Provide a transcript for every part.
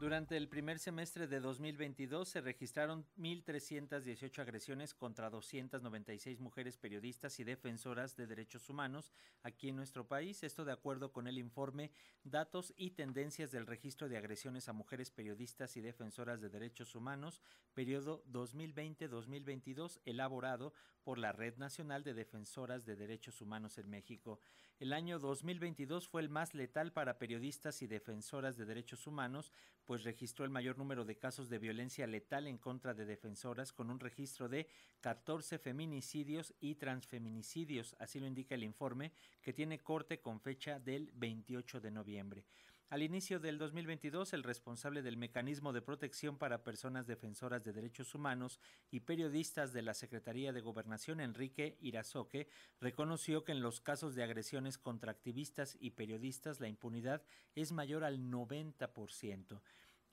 Durante el primer semestre de 2022 se registraron 1.318 agresiones contra 296 mujeres periodistas y defensoras de derechos humanos aquí en nuestro país. Esto de acuerdo con el informe Datos y Tendencias del Registro de Agresiones a Mujeres Periodistas y Defensoras de Derechos Humanos, periodo 2020-2022, elaborado por la Red Nacional de Defensoras de Derechos Humanos en México. El año 2022 fue el más letal para periodistas y defensoras de derechos humanos pues registró el mayor número de casos de violencia letal en contra de defensoras con un registro de 14 feminicidios y transfeminicidios, así lo indica el informe que tiene corte con fecha del 28 de noviembre. Al inicio del 2022, el responsable del mecanismo de protección para personas defensoras de derechos humanos y periodistas de la Secretaría de Gobernación, Enrique Irazoque, reconoció que en los casos de agresiones contra activistas y periodistas la impunidad es mayor al 90%.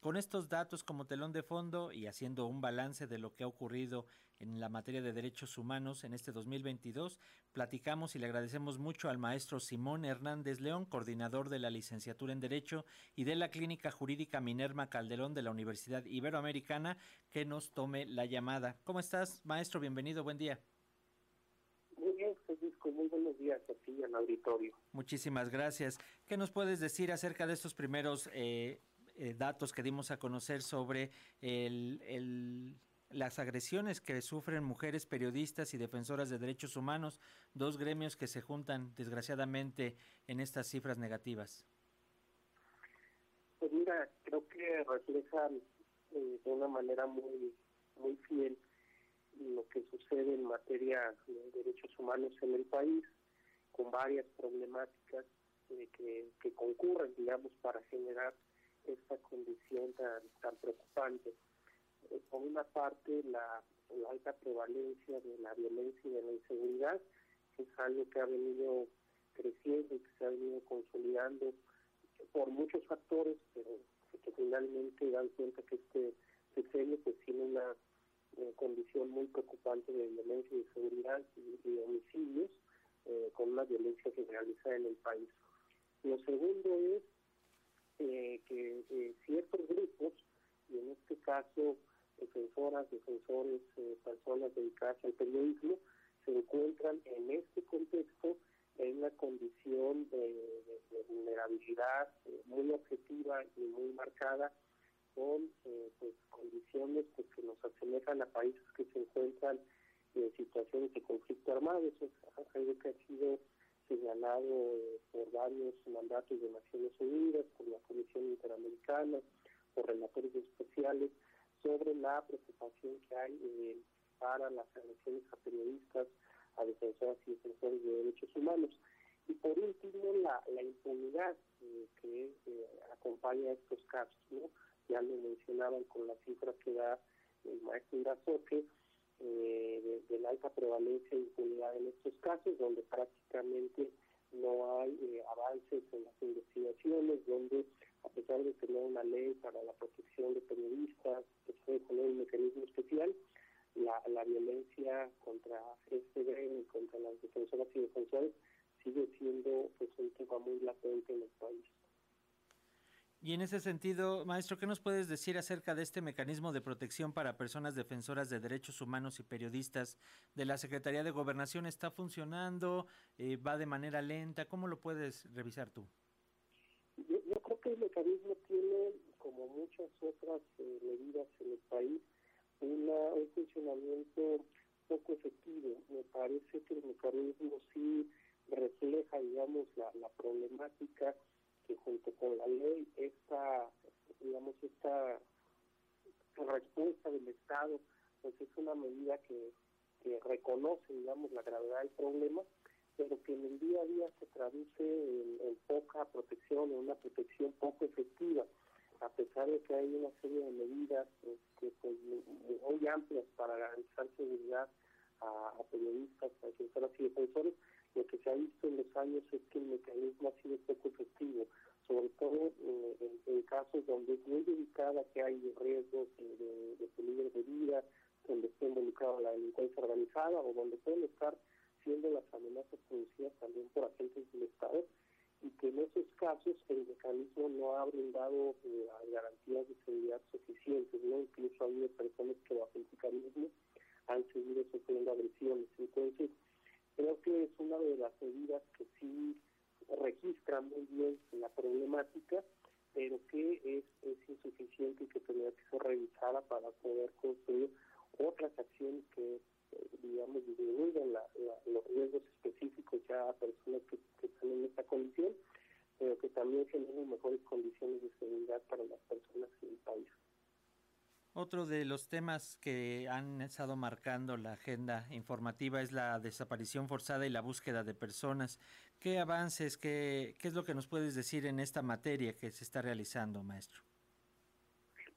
Con estos datos como telón de fondo y haciendo un balance de lo que ha ocurrido en la materia de derechos humanos en este 2022, platicamos y le agradecemos mucho al maestro Simón Hernández León, coordinador de la licenciatura en Derecho y de la Clínica Jurídica Minerva Calderón de la Universidad Iberoamericana, que nos tome la llamada. ¿Cómo estás, maestro? Bienvenido, buen día. Muy bien, Francisco, muy buenos días aquí al auditorio. Muchísimas gracias. ¿Qué nos puedes decir acerca de estos primeros eh, eh, datos que dimos a conocer sobre el, las agresiones que sufren mujeres periodistas y defensoras de derechos humanos, dos gremios que se juntan desgraciadamente en estas cifras negativas. Pues mira, creo que reflejan eh, de una manera muy muy fiel lo que sucede en materia de derechos humanos en el país, con varias problemáticas eh, que, que concurren, digamos, para generar esta condición tan, tan preocupante. Eh, por una parte, la, alta prevalencia de la violencia y de la inseguridad, que es algo que ha venido creciendo y que se ha venido consolidando por muchos factores, pero que finalmente dan cuenta que este sexenio pues tiene una eh, condición muy preocupante de violencia y de seguridad y, de homicidios, eh, con una violencia generalizada en el país. Lo segundo es eh, que eh, ciertos grupos, y en este caso defensoras, defensores, eh, personas dedicadas al periodismo, se encuentran en este contexto en una condición de, vulnerabilidad muy objetiva y muy marcada con pues, condiciones pues, que nos asemejan a países que se encuentran en situaciones de conflicto armado. Eso es algo que ha sido señalado eh, por varios mandatos de Naciones Unidas, por la Comisión Interamericana, por relatorios especiales, sobre la preocupación que hay eh, para las agresiones a periodistas, a defensoras y defensores de derechos humanos. Y por último, la, la impunidad eh, que acompaña a estos casos. ¿no? Ya lo mencionaban con la cifra que da el maestro Irazoque, eh, de, la alta prevalencia e impunidad en estos casos, donde prácticamente no hay eh, avances en las investigaciones, donde a pesar de tener una ley para la protección de periodistas, que puede poner un mecanismo especial, la, la violencia contra este gremio y contra las defensoras y defensores sigue siendo pues, un tema muy latente en el país. Y en ese sentido, maestro, ¿qué nos puedes decir acerca de este mecanismo de protección para personas defensoras de derechos humanos y periodistas de la Secretaría de Gobernación? ¿Está funcionando? Eh, ¿Va de manera lenta? ¿Cómo lo puedes revisar tú? Yo, creo que el mecanismo tiene, como muchas otras eh, medidas en el país, una, un funcionamiento poco efectivo. Me parece que el mecanismo sí refleja, digamos, la problemática que junto con la ley esta digamos esta respuesta del Estado pues es una medida que, que reconoce digamos la gravedad del problema pero que en el día a día se traduce en, poca protección en una protección poco efectiva. A pesar de que hay una serie de medidas que pues, muy amplias para garantizar seguridad a, periodistas, a defensoras y defensores, lo que se ha visto en los años es que el mecanismo ha sido poco efectivo, sobre todo eh, en, casos donde es muy dedicada que hay riesgos de, de peligro de vida, donde está involucrada la delincuencia organizada o donde pueden estar siendo las amenazas producidas también por agentes del Estado y que en esos casos el mecanismo no ha brindado eh, garantías de seguridad suficientes, ¿no? incluso ha habido personas que bajo el mecanismo han seguido sufriendo agresiones. Entonces, creo que es una de las medidas que sí registra muy bien la problemática, pero que es, insuficiente y que tendría que ser revisada para poder construir otras acciones que, eh, digamos, disminuyan los riesgos específicos ya a personas que, que están en esta condición, pero que también generen mejores condiciones de seguridad para las personas en el país otro de los temas que han estado marcando la agenda informativa es la desaparición forzada y la búsqueda de personas. ¿Qué avances, qué, qué es lo que nos puedes decir en esta materia que se está realizando, maestro?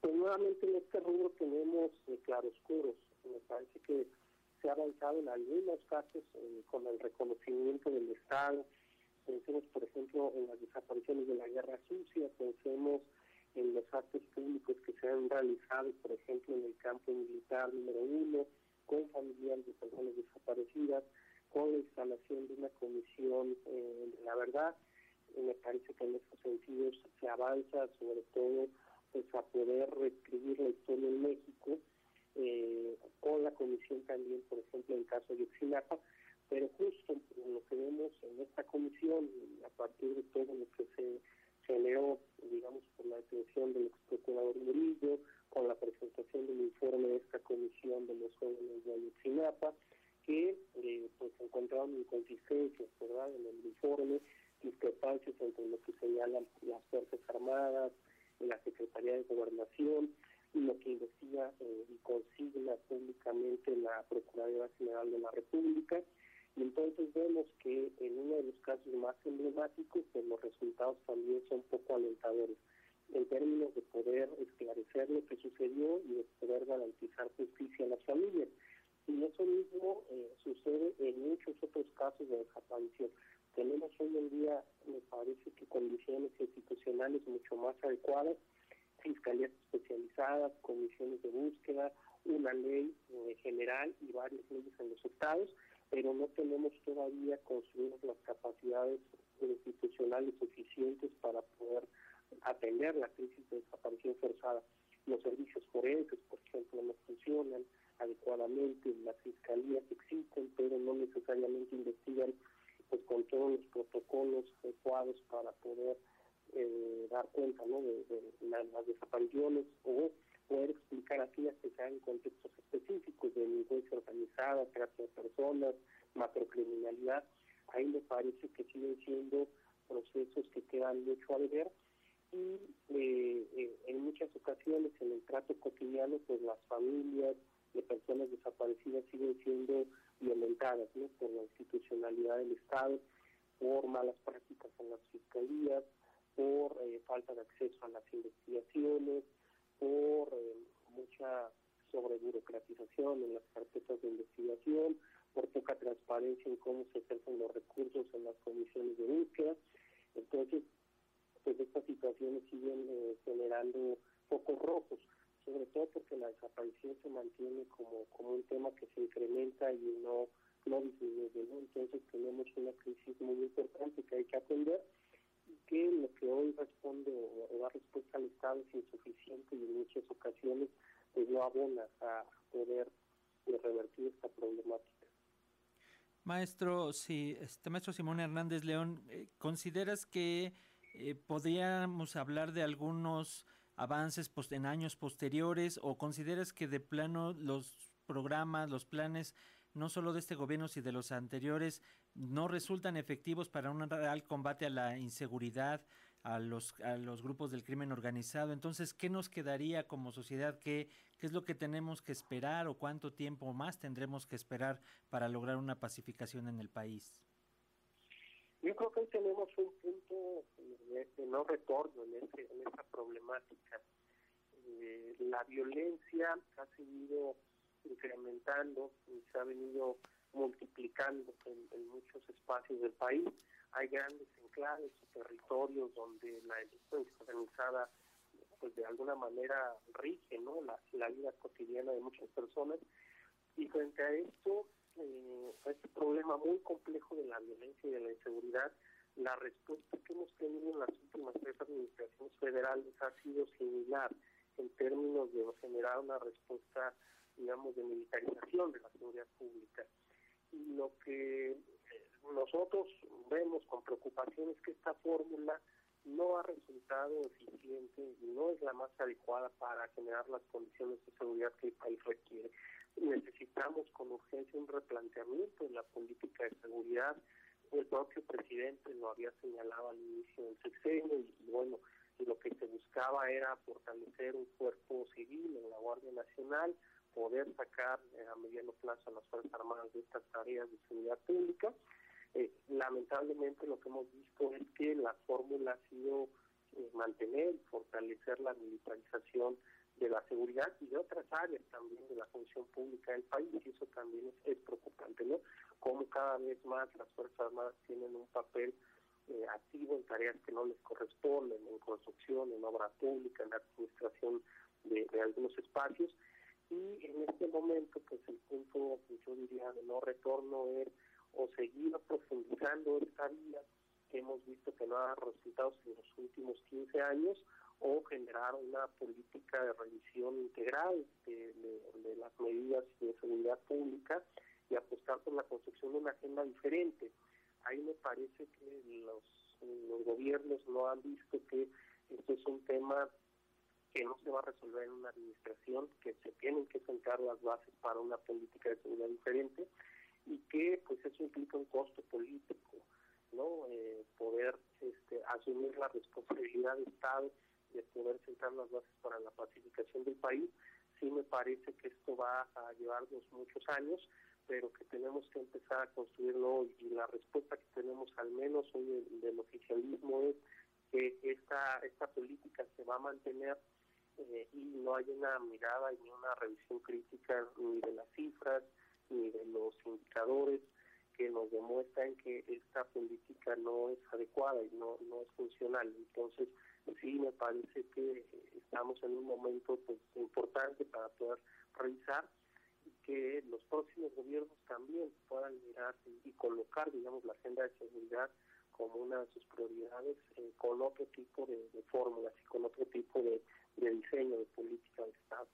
Pues nuevamente en este rubro tenemos eh, claroscuros. Me parece que se ha avanzado en algunos casos eh, con el reconocimiento del Estado. Pensemos, por ejemplo, en las desapariciones de la guerra sucia, pensemos en los actos públicos que se han realizado, por ejemplo, en el campo militar número uno, con familiares de personas desaparecidas, con la instalación de una comisión eh, de la verdad. me parece que en estos sentidos se avanza, sobre todo, pues a poder reescribir la historia en México, eh, con la comisión también, por ejemplo, en el caso de Oxinapa, pero justo lo que vemos en esta comisión, a partir de todo lo que se generó, digamos, por la detención del ex procurador Murillo, con la presentación del informe de esta comisión de los jóvenes de Ayotzinapa, que eh, pues encontraron inconsistencias, ¿verdad?, en el informe, discrepancias entre lo que señalan las Fuerzas Armadas, la Secretaría de Gobernación, y lo que investiga eh, y consigna públicamente la Procuraduría General de la República, y entonces que en uno de los casos más emblemáticos, pues los resultados también son poco alentadores en términos de poder esclarecer lo que sucedió y de poder garantizar justicia a las familias. Y eso mismo eh, sucede en muchos otros casos de desaparición. Tenemos hoy en día, me parece que condiciones institucionales mucho más adecuadas, fiscalías especializadas, comisiones de búsqueda, una ley eh, general y varias leyes en los estados pero no tenemos todavía construidas las capacidades institucionales suficientes para poder atender la crisis de desaparición forzada. Los servicios forenses, por ejemplo, no funcionan adecuadamente, las fiscalías existen, pero no necesariamente investigan pues con todos los protocolos adecuados para poder eh, dar cuenta ¿no? de, las desapariciones o poder explicar aquellas que sean en contextos específicos de delincuencia organizada, trata de personas, macrocriminalidad. Ahí me parece que siguen siendo procesos que quedan mucho a ver y eh, eh, en muchas ocasiones en el trato cotidiano pues las familias de personas desaparecidas siguen siendo violentadas por la institucionalidad del Estado, por malas prácticas en las fiscalías, por eh, falta de acceso a las investigaciones, por eh, mucha sobreburocratización en las carpetas de investigación, por poca transparencia en cómo se ejercen los recursos en las comisiones de búsqueda. Entonces, pues estas situaciones siguen eh, generando focos rojos, sobre todo porque la desaparición se mantiene como, como un tema que se incrementa y no, no disminuye. ¿no? Entonces tenemos una crisis muy importante que hay que atender que lo que hoy responde o, da respuesta al Estado es insuficiente y en muchas ocasiones pues no abona a poder revertir esta problemática. Maestro, si este maestro Simón Hernández León, eh, ¿consideras que eh, podríamos hablar de algunos avances en años posteriores o consideras que de plano los programas, los planes no solo de este gobierno, sino de los anteriores, no resultan efectivos para un real combate a la inseguridad, a los, a los grupos del crimen organizado. Entonces, ¿qué nos quedaría como sociedad? ¿Qué, ¿Qué es lo que tenemos que esperar o cuánto tiempo más tendremos que esperar para lograr una pacificación en el país? Yo creo que hoy tenemos un punto de no retorno en, este, en esta problemática. Eh, la violencia ha seguido incrementando y se ha venido multiplicando en, muchos espacios del país. Hay grandes enclaves o territorios donde la delincuencia organizada pues de alguna manera rige ¿no? la, vida cotidiana de muchas personas y frente a esto, eh, a este problema muy complejo de la violencia y de la inseguridad, la respuesta que hemos tenido en las últimas tres administraciones federales ha sido similar en términos de generar una respuesta digamos, de militarización de la seguridad pública. Y lo que eh, nosotros vemos con preocupación es que esta fórmula no ha resultado eficiente y no es la más adecuada para generar las condiciones de seguridad que el país requiere. Necesitamos con urgencia un replanteamiento de la política de seguridad. El propio presidente lo había señalado al inicio del sexenio y, bueno, lo que se buscaba era fortalecer un cuerpo civil en la Guardia Nacional, poder sacar eh, a mediano plazo a las Fuerzas Armadas de estas tareas de seguridad pública. Eh, lamentablemente lo que hemos visto es que la fórmula ha sido eh, mantener y fortalecer la militarización de la seguridad y de otras áreas también de la función pública del país y eso también es, preocupante, ¿no? Como cada vez más las Fuerzas Armadas tienen un papel activo en tareas que no les corresponden, en construcción, en obra pública, en la administración de, algunos espacios y en este momento pues el punto yo diría de no retorno es o seguir profundizando esta vía que hemos visto que no ha dado resultados en los últimos 15 años o generar una política de revisión integral de, las medidas de seguridad pública y apostar por la construcción de una agenda diferente. Ahí me parece que los, los gobiernos no han visto que esto es un tema que no se va a resolver en una administración, que se tienen que sentar las bases para una política de seguridad diferente y que pues eso implica un costo político, ¿no? Eh, poder este, asumir la responsabilidad de Estado de poder sentar las bases para la pacificación del país. Sí me parece que esto va a llevarnos muchos años, pero que tenemos que empezar a construirlo hoy. Y la respuesta que tenemos al menos hoy del, oficialismo es que esta, esta política se va a mantener eh, y no hay una mirada ni una revisión crítica ni de las cifras ni de los indicadores que nos demuestran que esta política no es adecuada y no, no es funcional. Entonces, sí me parece que estamos en un momento pues importante para poder revisar que los próximos gobiernos también puedan mirar y, colocar, digamos, la agenda de seguridad como una de sus prioridades eh, con otro tipo de, fórmulas y con otro tipo de, de diseño de política de Estado.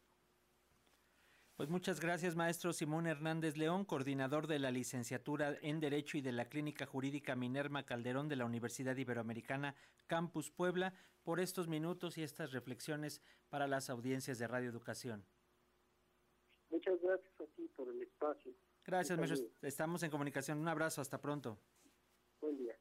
Pues muchas gracias, maestro Simón Hernández León, coordinador de la licenciatura en Derecho y de la Clínica Jurídica Minerma Calderón de la Universidad Iberoamericana Campus Puebla, por estos minutos y estas reflexiones para las audiencias de Radio Educación. Muchas gracias a ti por el espacio. Gracias, maestro. Estamos en comunicación. Un abrazo. Hasta pronto. Buen día.